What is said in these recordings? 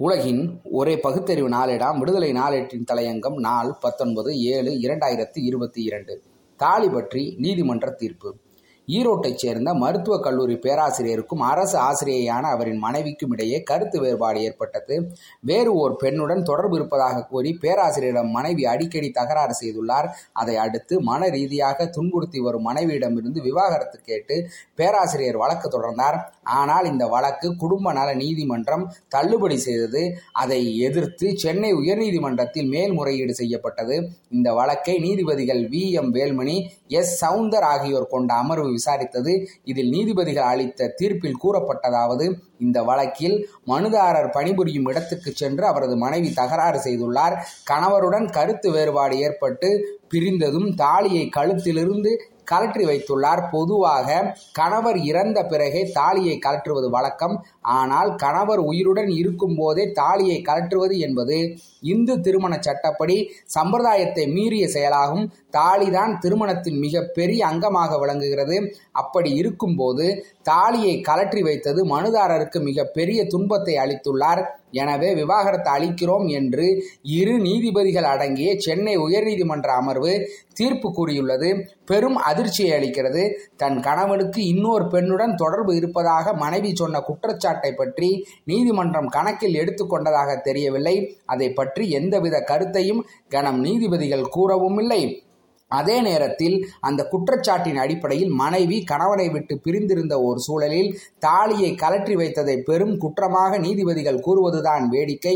உலகின் ஒரே பகுத்தறிவு நாளேடாம் விடுதலை நாளேட்டின் தலையங்கம் நாள் பத்தொன்பது ஏழு இரண்டாயிரத்தி இருபத்தி இரண்டு. தாலி பற்றி நீதிமன்ற தீர்ப்பு. ஈரோட்டைச் சேர்ந்த மருத்துவக் கல்லூரி பேராசிரியருக்கும் அரசு ஆசிரியையான அவரின் மனைவிக்கும் இடையே கருத்து வேறுபாடு ஏற்பட்டது. வேறு ஓர் பெண்ணுடன் தொடர்பு இருப்பதாக கூறி பேராசிரியரிடம் மனைவி அடிக்கடி தகராறு செய்துள்ளார். அதை அடுத்து மன ரீதியாக துன்புறுத்தி வரும் மனைவியிடமிருந்து விவாகரத்து கேட்டு பேராசிரியர் வழக்கு தொடர்ந்தார். ஆனால் இந்த வழக்கு குடும்ப நல நீதிமன்றம் தள்ளுபடி செய்தது. அதை எதிர்த்து சென்னை உயர்நீதிமன்றத்தில் மேல்முறையீடு செய்யப்பட்டது. இந்த வழக்கை நீதிபதிகள் V M Velmani S Soundar ஆகியோர் கொண்ட அமர்வு விசாரித்தது. இதில் நீதிபதிகள் அளித்த தீர்ப்பில் கூறப்பட்டதாவது இந்த வழக்கில் மனுதாரர் பணிபுரியும் இடத்துக்கு சென்று அவரது மனைவி தகராறு செய்துள்ளார். கணவருடன் கருத்து வேறுபாடு ஏற்பட்டு பிரிந்ததும் தாலியை கழுத்திலிருந்து கலற்றி வைத்துள்ளார். பொதுவாக கணவர் இறந்த பிறகே தாலியை கலற்றுவது வழக்கம். ஆனால் கணவர் உயிருடன் இருக்கும் போதே தாலியை கலற்றுவது என்பது இந்து திருமண சட்டப்படி சம்பிரதாயத்தை மீறிய செயலாகும். தாலிதான் திருமணத்தின் மிக பெரிய அங்கமாக விளங்குகிறது. அப்படி இருக்கும்போது தாலியை கலற்றி வைத்தது மனுதாரருக்கு மிக பெரிய துன்பத்தை அளித்துள்ளார். எனவே விவாகரத்தை அளிக்கிறோம் என்று இரு நீதிபதிகள் அடங்கிய சென்னை உயர்நீதிமன்ற அமர்வு தீர்ப்பு கூறியுள்ளது. பெரும் அதிர்ச்சியை அளிக்கிறது. தன் கணவனுக்கு இன்னொரு பெண்ணுடன் தொடர்பு இருப்பதாக மனைவி சொன்ன குற்றச்சாட்டை பற்றி நீதிமன்றம் கணக்கில் எடுத்துக்கொண்டதாக தெரியவில்லை. அதை பற்றி எந்தவித கருத்தையும் கனம் நீதிபதிகள் கூறவும் இல்லை. அதே நேரத்தில் அந்த குற்றச்சாட்டின் அடிப்படையில் மனைவி கணவனை விட்டு பிரிந்திருந்த ஒரு சூழலில் தாலியை கலற்றி வைத்ததை பெரும் குற்றமாக நீதிபதிகள் கூறுவதுதான் வேடிக்கை.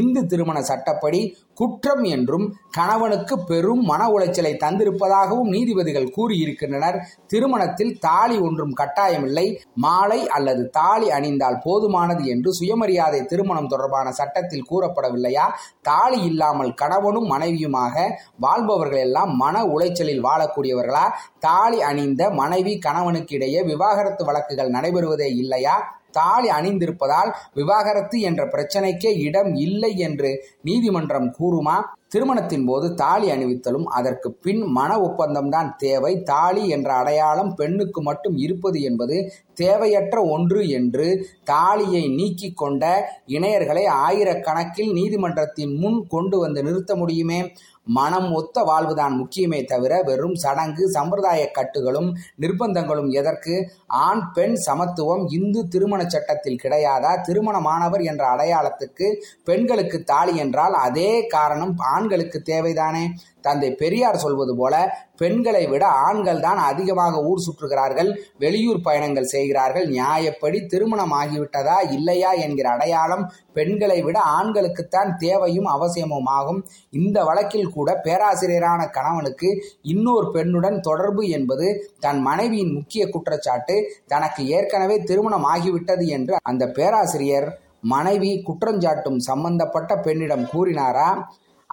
இந்து திருமண சட்டப்படி குற்றம் என்றும் கணவனுக்கு பெரும் மன உளைச்சலை தந்திருப்பதாகவும் நீதிபதிகள் கூறியிருக்கின்றனர். திருமணத்தில் தாலி ஒன்றும் கட்டாயமில்லை. மாலை அல்லது தாலி அணிந்தால் போதுமானது என்று சுயமரியாதை திருமணம் தொடர்பான சட்டத்தில் கூறப்படவில்லையா? தாலி இல்லாமல் கணவனும் மனைவியுமாக வாழ்பவர்கள் எல்லாம் மன உளைச்சலில் வாழக்கூடியவர்களா? தாலி அணிந்த மனைவி கணவனுக்கு இடையே விவாகரத்து வழக்குகள் நடைபெறுவதே இல்லையா? தாலி அணிந்திருப்பதால் விவாகரத்து என்ற பிரச்சனைக்கே இடம் இல்லை என்று நீதிமன்றம் கூறுமா? திருமணத்தின் போது தாலி அணிவித்தலும் அதற்கு பின் மன ஒப்பந்தம்தான் தேவை. தாலி என்ற அடையாளம் பெண்ணுக்கு மட்டும் இருப்பது என்பது தேவையற்ற ஒன்று என்று தாலியை நீக்கி கொண்ட இணையர்களை ஆயிரக்கணக்கில் நீதிமன்றத்தின் முன் கொண்டு வந்து நிறுத்த முடியுமே? மனம் ஒத்த வாழ்வுதான் முக்கியமே தவிர வெறும் சடங்கு சம்பிரதாய கட்டுகளும் நிர்பந்தங்களும் எதற்கு? ஆண் பெண் சமத்துவம் இந்து திருமண சட்டத்தில் கிடையாதா? திருமணமானவர் என்ற அடையாளத்துக்கு பெண்களுக்கு தாலி என்றால் அதே காரணம் ஆண்களுக்கு தேவைதானே? தந்தை பெரியார் சொல்வது போல பெண்களை விட ஆண்கள் தான் அதிகமாக ஊர் சுற்றுகிறார்கள் வெளியூர் பயணங்கள் செய்கிறார்கள் நியாயப்படி திருமணம் ஆகிவிட்டதா இல்லையா என்கிற அடையாளம் பெண்களை விட ஆண்களுக்குத்தான் தேவையும் அவசியமும் ஆகும். இந்த வழக்கில் கூட பேராசிரியரான கணவனுக்கு இன்னொரு பெண்ணுடன் தொடர்பு என்பது தன் மனைவியின் முக்கிய குற்றச்சாட்டு. தனக்கு ஏற்கனவே திருமணம் ஆகிவிட்டது என்று அந்த பேராசிரியர் மனைவி குற்றஞ்சாட்டும் சம்பந்தப்பட்ட பெண்ணிடம் கூறினாரா?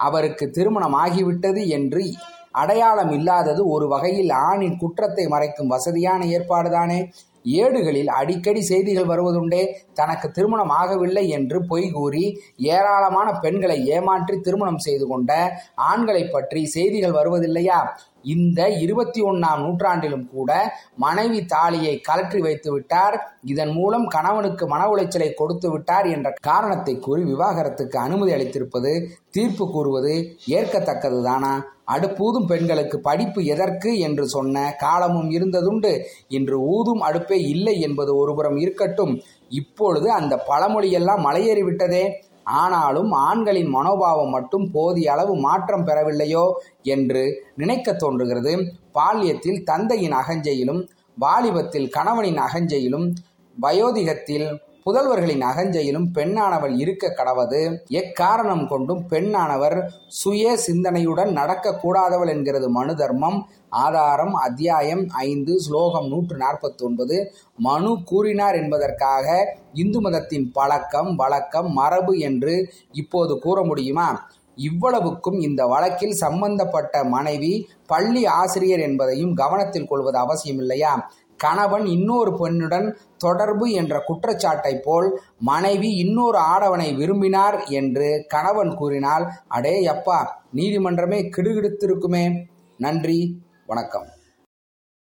அவருக்கு திருமணம் ஆகிவிட்டது என்று அடையாளம் இல்லாதது ஒரு வகையில் ஆணின் குற்றத்தை மறைக்கும் வசதியான ஏற்பாடுதானே? ஏடுகளில் அடிக்கடி செய்திகள் வருவதுண்டே? தனக்கு திருமணம் ஆகவில்லை என்று பொய் கூறி ஏராளமான பெண்களை ஏமாற்றி திருமணம் செய்து கொண்ட ஆண்களை பற்றி செய்திகள் வருவதில்லையா? இந்த இருபத்தி ஒன்னாம் நூற்றாண்டிலும் கூட மனைவி தாலியை கலற்றி வைத்து விட்டார். இதன் மூலம் கணவனுக்கு மன உளைச்சலை கொடுத்து விட்டார் என்ற காரணத்தை கூறி விவாகரத்துக்கு அனுமதி அளித்திருப்பது தீர்ப்பு கூறுவது ஏற்கத்தக்கது தானா அடுப்பூதும் பெண்களுக்கு படிப்பு எதற்கு என்று சொன்ன காலமும் இருந்ததுண்டு. இன்று ஊதும் அடுப்பே இல்லை என்பது ஒருபுறம் இருக்கட்டும். இப்பொழுது அந்த பழமொழியெல்லாம் மலையேறிவிட்டதே. ஆனாலும் ஆண்களின் மனோபாவம் மட்டும் போதிய அளவு மாற்றம் பெறவில்லையோ என்று நினைக்க தோன்றுகிறது. பால்யத்தில் தந்தையின் அகஞ்சையிலும் வாலிபத்தில் கணவனின் அகஞ்சையிலும் வயோதிகத்தில் புதல்வர்களின் அகஞ்சையிலும் பெண்ணானவள் இருக்க கடவது. எக்காரணம் கொண்டும் பெண்ணானவர் சுய சிந்தனையுடன் நடக்கக்கூடாதவள் என்கிறது மனு தர்மம். ஆதாரம் அத்தியாயம் ஐந்து ஸ்லோகம் நூற்று நாற்பத்தி ஒன்பது மனு கூறினார் என்பதற்காக இந்து மதத்தின் பழக்கம் வழக்கம் மரபு என்று இப்போது கூற முடியுமா? இவ்வளவுக்கும் இந்த வழக்கில் சம்பந்தப்பட்ட மனைவி பள்ளி ஆசிரியர் என்பதையும் கவனத்தில் கொள்வது அவசியமில்லையா? கணவன் இன்னொரு பெண்ணுடன் தொடர்பு என்ற குற்றச்சாட்டை போல் மனைவி இன்னொரு ஆடவனை விரும்பினார் என்று கணவன் கூறினால் அடே அப்பா நீதிமன்றமே கிடுகிடுத்திருக்குமே. நன்றி வணக்கம்.